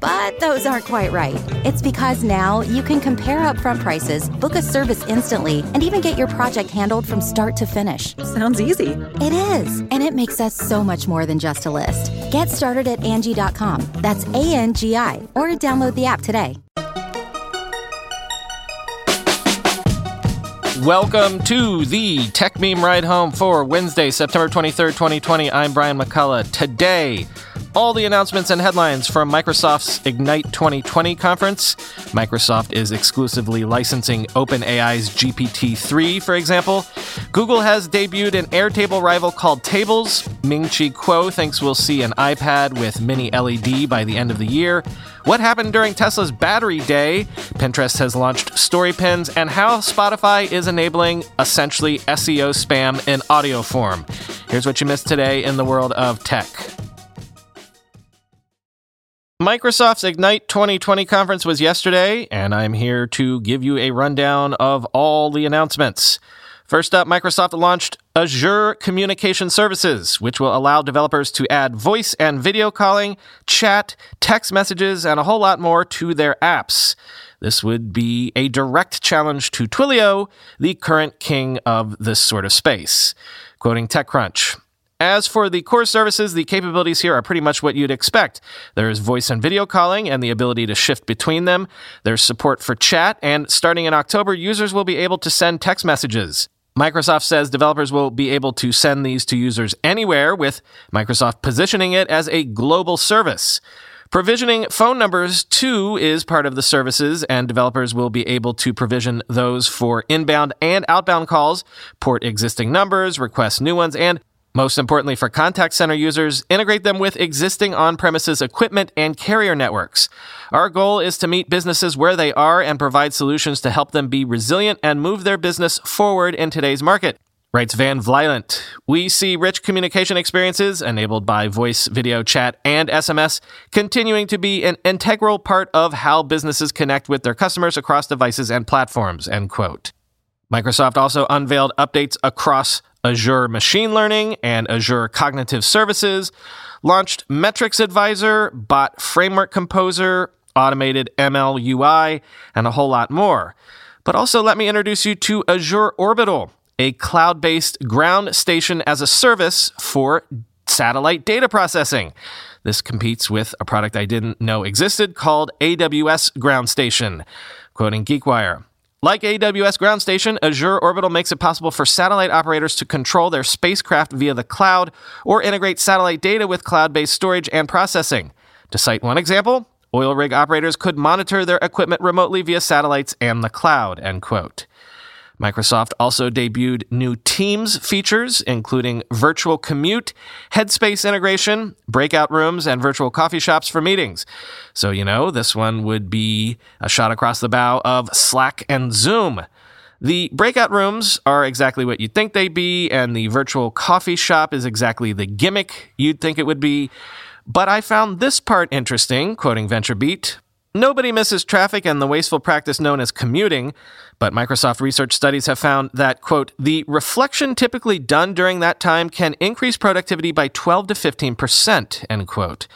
But those aren't quite right. It's because now you can compare upfront prices, book a service instantly, and even get your project handled from start to finish. Sounds easy. It is, and it makes us so much more than just a list. Get started at Angie.com. That's A N G I, or download the app today. Welcome to the Techmeme Ride Home for Wednesday, September 23rd, 2020. I'm Brian McCullough. Today, all the announcements and headlines from Microsoft's Ignite 2020 conference. Microsoft is exclusively licensing OpenAI's GPT 3, for example. Google has debuted an Airtable rival called Tables. Ming Chi Kuo thinks we'll see an iPad with mini LED by the end of the year. What happened during Tesla's Battery Day? Pinterest has launched story pins, and how Spotify is enabling essentially SEO spam in audio form. Here's what you missed today in the world of tech. Microsoft's Ignite 2020 conference was yesterday, and I'm here to give you a rundown of all the announcements. First up, Microsoft launched Azure Communication Services, which will allow developers to add voice and video calling, chat, text messages, and a whole lot more to their apps. This would be a direct challenge to Twilio, the current king of this sort of space. Quoting TechCrunch, as for the core services, the capabilities here are pretty much what you'd expect. There's voice and video calling and the ability to shift between them. There's support for chat, and starting in October, users will be able to send text messages. Microsoft says developers will be able to send these to users anywhere, with Microsoft positioning it as a global service. Provisioning phone numbers too is part of the services, and developers will be able to provision those for inbound and outbound calls, port existing numbers, request new ones, and most importantly, for contact center users, integrate them with existing on premises equipment and carrier networks. Our goal is to meet businesses where they are and provide solutions to help them be resilient and move their business forward in today's market. Writes Van Vliet. We see rich communication experiences enabled by voice, video, chat, and SMS continuing to be an integral part of how businesses connect with their customers across devices and platforms. End quote. Microsoft also unveiled updates across Azure Machine Learning and Azure Cognitive Services, launched Metrics Advisor, Bot Framework Composer, Automated ML UI, and a whole lot more. But also, let me introduce you to Azure Orbital, a cloud based ground station as a service for satellite data processing. This competes with a product I didn't know existed called AWS Ground Station. Quoting GeekWire. Like AWS Ground Station, Azure Orbital makes it possible for satellite operators to control their spacecraft via the cloud or integrate satellite data with cloud based storage and processing. To cite one example, oil rig operators could monitor their equipment remotely via satellites and the cloud. End quote. Microsoft also debuted new Teams features, including virtual commute, headspace integration, breakout rooms, and virtual coffee shops for meetings. So, you know, this one would be a shot across the bow of Slack and Zoom. The breakout rooms are exactly what you'd think they'd be, and the virtual coffee shop is exactly the gimmick you'd think it would be. But I found this part interesting, quoting VentureBeat. Nobody misses traffic and the wasteful practice known as commuting, but Microsoft research studies have found that, quote, the reflection typically done during that time can increase productivity by 12 to 15%, end quote.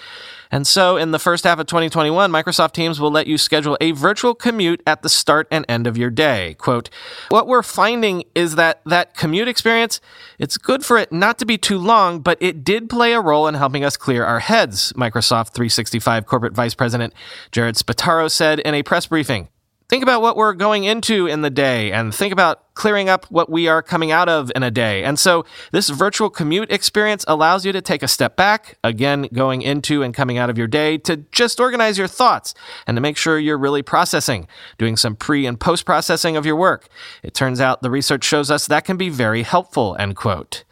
And so, in the first half of 2021, Microsoft Teams will let you schedule a virtual commute at the start and end of your day. Quote, what we're finding is that that commute experience, it's good for it not to be too long, but it did play a role in helping us clear our heads, Microsoft 365 Corporate Vice President Jared Spataro said in a press briefing. Think about what we're going into in the day and think about clearing up what we are coming out of in a day. And so this virtual commute experience allows you to take a step back, again, going into and coming out of your day to just organize your thoughts and to make sure you're really processing, doing some pre and post processing of your work. It turns out the research shows us that can be very helpful, end quote.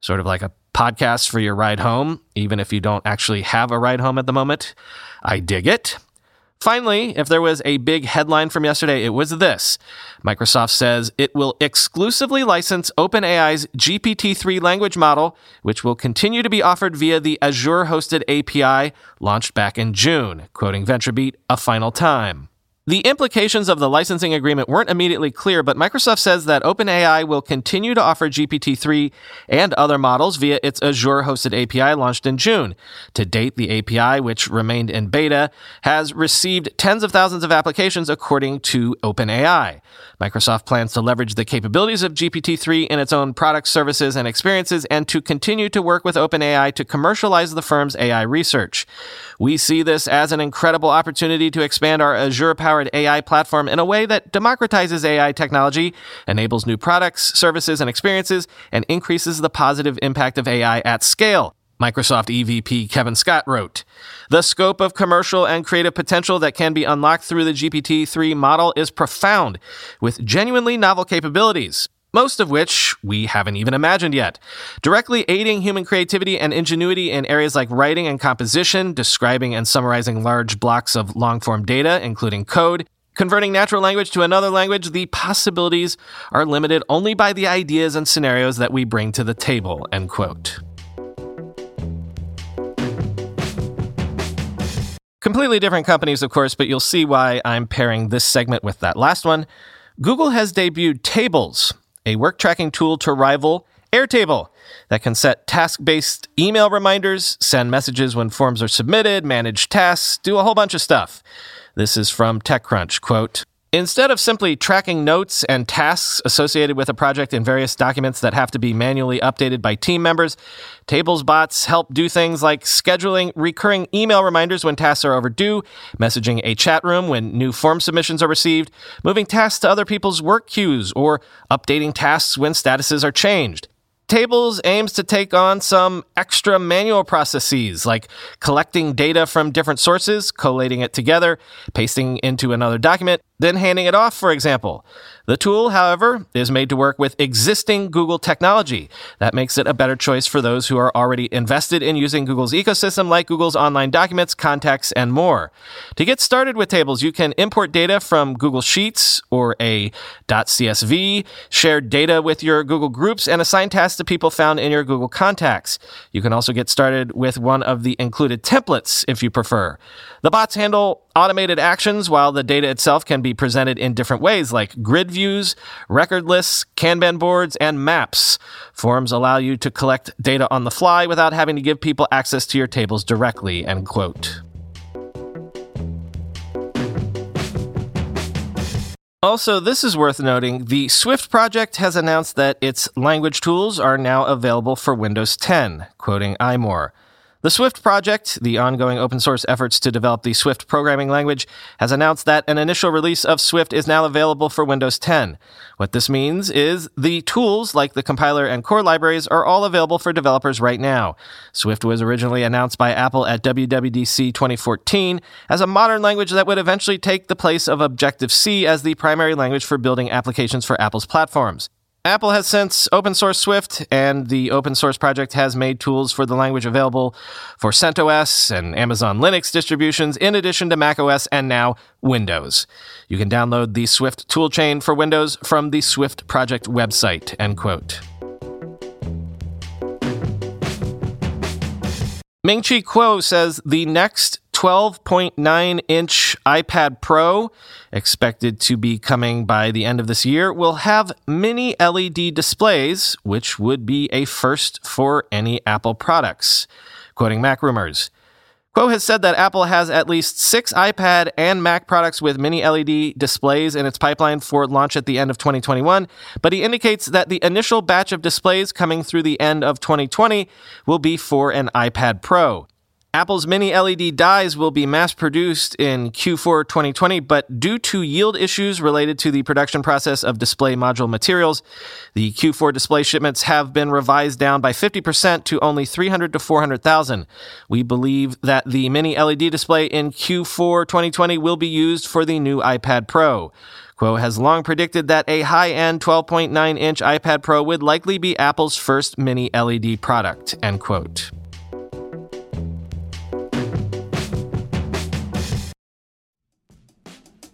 Sort of like a podcast for your ride home, even if you don't actually have a ride home at the moment. I dig it. Finally, if there was a big headline from yesterday, it was this. Microsoft says it will exclusively license OpenAI's GPT 3 language model, which will continue to be offered via the Azure hosted API launched back in June, quoting VentureBeat a final time. The implications of the licensing agreement weren't immediately clear, but Microsoft says that OpenAI will continue to offer GPT 3 and other models via its Azure hosted API launched in June. To date, the API, which remained in beta, has received tens of thousands of applications according to OpenAI. Microsoft plans to leverage the capabilities of GPT 3 in its own products, services, and experiences and to continue to work with OpenAI to commercialize the firm's AI research. We see this as an incredible opportunity to expand our Azure powered AI platform in a way that democratizes AI technology, enables new products, services, and experiences, and increases the positive impact of AI at scale. Microsoft EVP Kevin Scott wrote, The scope of commercial and creative potential that can be unlocked through the GPT 3 model is profound, with genuinely novel capabilities most of which we haven't even imagined yet. Directly aiding human creativity and ingenuity in areas like writing and composition, describing and summarizing large blocks of long form data, including code, Converting natural language to another language, the possibilities are limited only by the ideas and scenarios that we bring to the table. End quote. Completely different companies, of course, but you'll see why I'm pairing this segment with that last one. Google has debuted Tables, a work tracking tool to rival Airtable that can set task based email reminders, send messages when forms are submitted, manage tasks, do a whole bunch of stuff. This is from TechCrunch. Quote, Instead of simply tracking notes and tasks associated with a project in various documents that have to be manually updated by team members, Tables bots help do things like scheduling recurring email reminders when tasks are overdue, messaging a chat room when new form submissions are received, moving tasks to other people's work queues, or updating tasks when statuses are changed. Tables aims to take on some extra manual processes like collecting data from different sources, collating it together, pasting into another document, then handing it off, for example. The tool, however, is made to work with existing Google technology. That makes it a better choice for those who are already invested in using Google's ecosystem like Google's online documents, contacts, and more. To get started with tables, you can import data from Google Sheets or a .csv, share data with your Google groups, and assign tasks to people found in your Google contacts. You can also get started with one of the included templates if you prefer. The bots handle automated actions while the data itself can be presented in different ways like grid views, record lists, Kanban boards, and maps. Forms allow you to collect data on the fly without having to give people access to your tables directly, end quote. Also, this is worth noting the Swift project has announced that its language tools are now available for Windows 10, quoting iMore. The Swift project, the ongoing open source efforts to develop the Swift programming language, has announced that an initial release of Swift is now available for Windows 10. What this means is the tools, like the compiler and core libraries, are all available for developers right now. Swift was originally announced by Apple at WWDC 2014 as a modern language that would eventually take the place of Objective C as the primary language for building applications for Apple's platforms. Apple has since open sourced Swift, and the open source project has made tools for the language available for CentOS and Amazon Linux distributions, in addition to macOS and now Windows. You can download the Swift toolchain for Windows from the Swift project website. End quote. Ming Chi Kuo says the next 12.9 inch iPad Pro, expected to be coming by the end of this year, will have mini LED displays, which would be a first for any Apple products. Quoting Mac Rumors. Kuo has said that Apple has at least six iPad and Mac products with mini LED displays in its pipeline for launch at the end of 2021, but he indicates that the initial batch of displays coming through the end of 2020 will be for an iPad Pro. Apple's mini LED dies will be mass produced in Q4 2020, but due to yield issues related to the production process of display module materials, the Q4 display shipments have been revised down by 50% to only 300 to 400,000. We believe that the mini LED display in Q4 2020 will be used for the new iPad Pro. Kuo has long predicted that a high end 12.9 inch iPad Pro would likely be Apple's first mini LED product. End quote.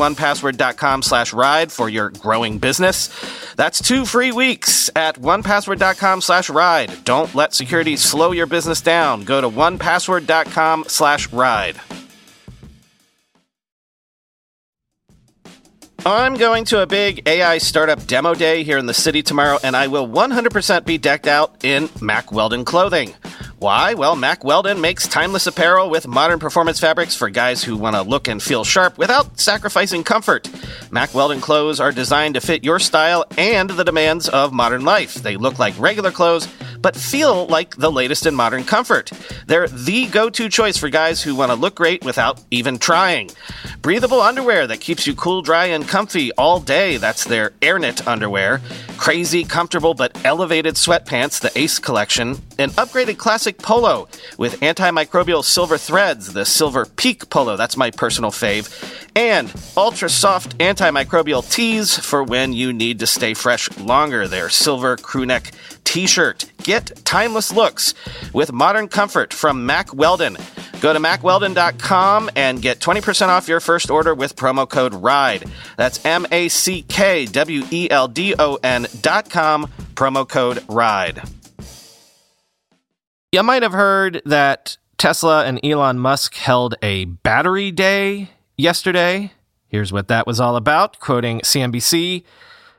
onepassword.com slash ride for your growing business. That's two free weeks at onepassword.com slash ride. Don't let security slow your business down. Go to onepassword.com slash ride. I'm going to a big AI startup demo day here in the city tomorrow, and I will 100% be decked out in Mack Weldon clothing. Why? Well, Mack Weldon makes timeless apparel with modern performance fabrics for guys who want to look and feel sharp without sacrificing comfort. Mack Weldon clothes are designed to fit your style and the demands of modern life. They look like regular clothes, but feel like the latest in modern comfort. They're the go to choice for guys who want to look great without even trying. Breathable underwear that keeps you cool, dry, and comfy all day. That's their AirKnit underwear. Crazy, comfortable, but elevated sweatpants, the Ace collection. An upgraded classic polo with antimicrobial silver threads, the Silver Peak polo. That's my personal fave. And ultra soft antimicrobial tees for when you need to stay fresh longer. Their silver crewneck t shirt. Get timeless looks with modern comfort from Mack Weldon. Go to mackweldon.com and get 20% off your first order with promo code RIDE. That's M A C K W E L D O N.com, promo code RIDE. You might have heard that Tesla and Elon Musk held a battery day yesterday. Here's what that was all about, quoting CNBC.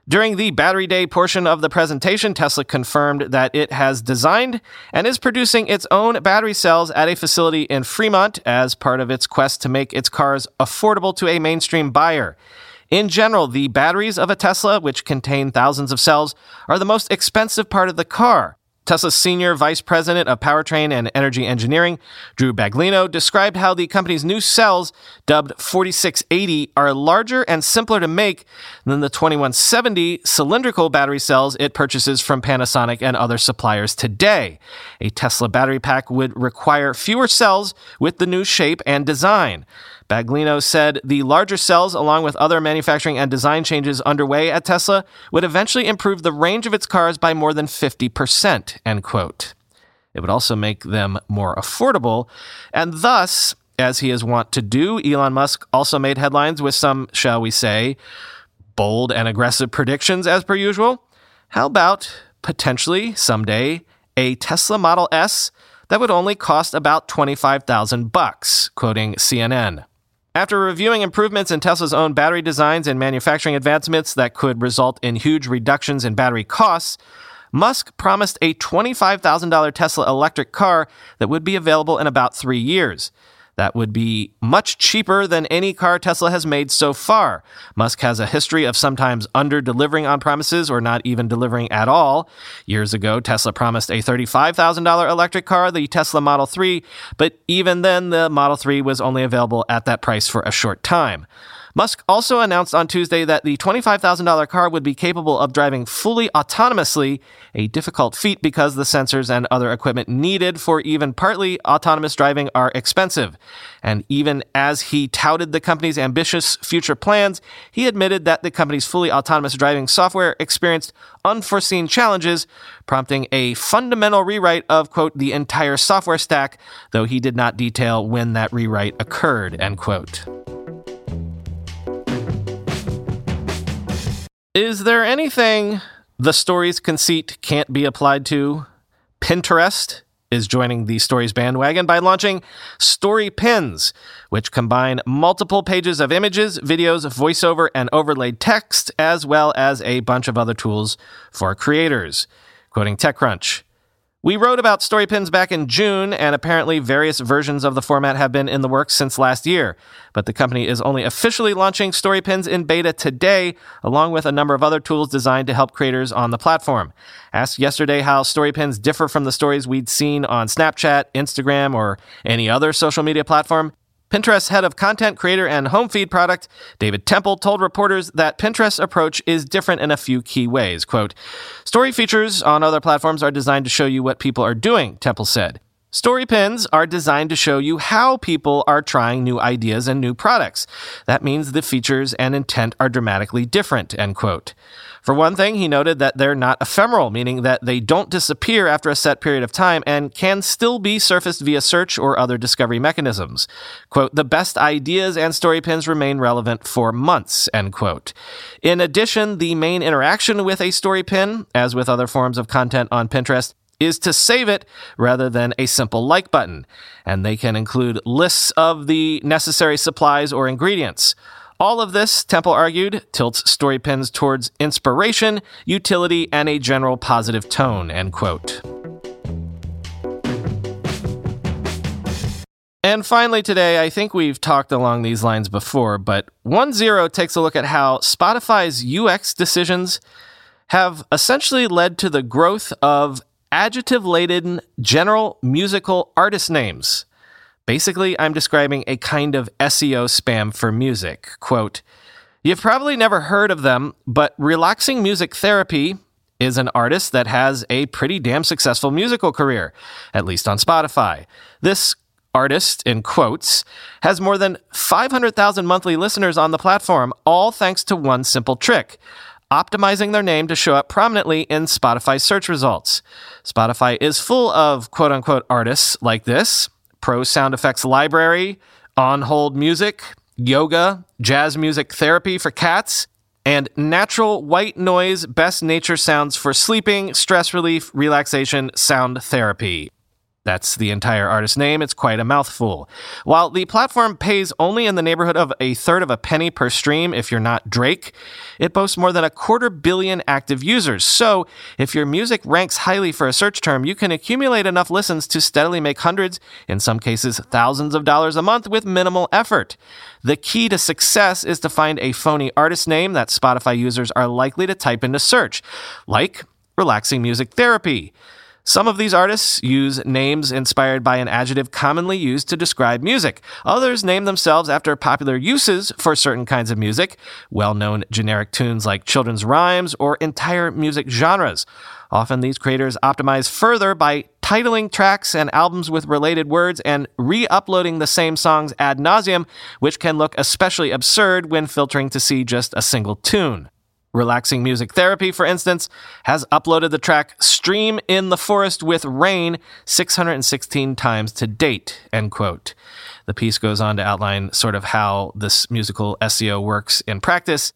During the Battery Day portion of the presentation, Tesla confirmed that it has designed and is producing its own battery cells at a facility in Fremont as part of its quest to make its cars affordable to a mainstream buyer. In general, the batteries of a Tesla, which contain thousands of cells, are the most expensive part of the car. Tesla's senior vice president of powertrain and energy engineering, Drew Baglino, described how the company's new cells, dubbed 4680, are larger and simpler to make than the 2170 cylindrical battery cells it purchases from Panasonic and other suppliers today. A Tesla battery pack would require fewer cells with the new shape and design. Baglino said the larger cells, along with other manufacturing and design changes underway at Tesla, would eventually improve the range of its cars by more than 50%, end quote. It would also make them more affordable, and thus, as he is wont to do, Elon Musk also made headlines with some, shall we say, bold and aggressive predictions as per usual. How about potentially someday a Tesla Model S that would only cost about 25,000 bucks, quoting CNN. After reviewing improvements in Tesla's own battery designs and manufacturing advancements that could result in huge reductions in battery costs, Musk promised a $25,000 Tesla electric car that would be available in about three years. That would be much cheaper than any car Tesla has made so far. Musk has a history of sometimes under delivering on promises or not even delivering at all. Years ago, Tesla promised a $35,000 electric car, the Tesla Model 3, but even then, the Model 3 was only available at that price for a short time. Musk also announced on Tuesday that the $25,000 car would be capable of driving fully autonomously, a difficult feat because the sensors and other equipment needed for even partly autonomous driving are expensive. And even as he touted the company's ambitious future plans, he admitted that the company's fully autonomous driving software experienced unforeseen challenges, prompting a fundamental rewrite of, quote, the entire software stack, though he did not detail when that rewrite occurred, end quote. Is there anything the story's conceit can't be applied to? Pinterest is joining the stories bandwagon by launching Story Pins, which combine multiple pages of images, videos, voiceover, and overlaid text, as well as a bunch of other tools for creators. Quoting TechCrunch. We wrote about story pins back in June, and apparently various versions of the format have been in the works since last year. But the company is only officially launching story pins in beta today, along with a number of other tools designed to help creators on the platform. Asked yesterday how story pins differ from the stories we'd seen on Snapchat, Instagram, or any other social media platform, Pinterest's head of content creator and home feed product, David Temple, told reporters that Pinterest's approach is different in a few key ways. Quote, Story features on other platforms are designed to show you what people are doing, Temple said. Story pins are designed to show you how people are trying new ideas and new products. That means the features and intent are dramatically different, end quote. For one thing, he noted that they're not ephemeral, meaning that they don't disappear after a set period of time and can still be surfaced via search or other discovery mechanisms. Quote, the best ideas and story pins remain relevant for months, end quote. In addition, the main interaction with a story pin, as with other forms of content on Pinterest, is to save it rather than a simple like button. And they can include lists of the necessary supplies or ingredients. All of this, Temple argued, tilts story pins towards inspiration, utility, and a general positive tone, end quote. And finally, today, I think we've talked along these lines before, but OneZero takes a look at how Spotify's UX decisions have essentially led to the growth of adjective laden general musical artist names. Basically, I'm describing a kind of SEO spam for music. Quote, You've probably never heard of them, but Relaxing Music Therapy is an artist that has a pretty damn successful musical career, at least on Spotify. This artist, in quotes, has more than 500,000 monthly listeners on the platform, all thanks to one simple trick optimizing their name to show up prominently in Spotify search results. Spotify is full of quote unquote artists like this pro sound effects library, on hold music, yoga, jazz music therapy for cats, and natural white noise best nature sounds for sleeping, stress relief, relaxation, sound therapy. That's the entire artist name. It's quite a mouthful. While the platform pays only in the neighborhood of a third of a penny per stream if you're not Drake, it boasts more than a quarter billion active users. So, if your music ranks highly for a search term, you can accumulate enough listens to steadily make hundreds, in some cases thousands of dollars a month with minimal effort. The key to success is to find a phony artist name that Spotify users are likely to type into search, like relaxing music therapy. Some of these artists use names inspired by an adjective commonly used to describe music. Others name themselves after popular uses for certain kinds of music, well known generic tunes like children's rhymes or entire music genres. Often these creators optimize further by titling tracks and albums with related words and re uploading the same songs ad nauseum, which can look especially absurd when filtering to see just a single tune. Relaxing Music Therapy, for instance, has uploaded the track Stream in the Forest with Rain 616 times to date, end quote. The piece goes on to outline sort of how this musical SEO works in practice.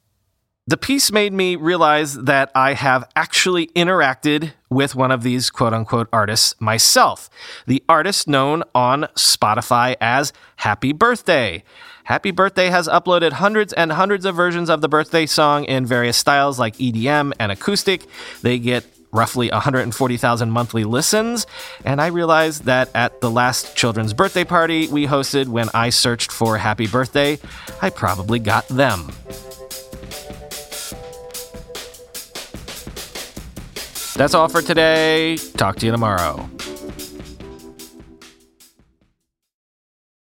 The piece made me realize that I have actually interacted with one of these quote unquote artists myself. The artist known on Spotify as Happy Birthday. Happy Birthday has uploaded hundreds and hundreds of versions of the birthday song in various styles like EDM and acoustic. They get roughly 140,000 monthly listens. And I realized that at the last children's birthday party we hosted when I searched for Happy Birthday, I probably got them. That's all for today. Talk to you tomorrow.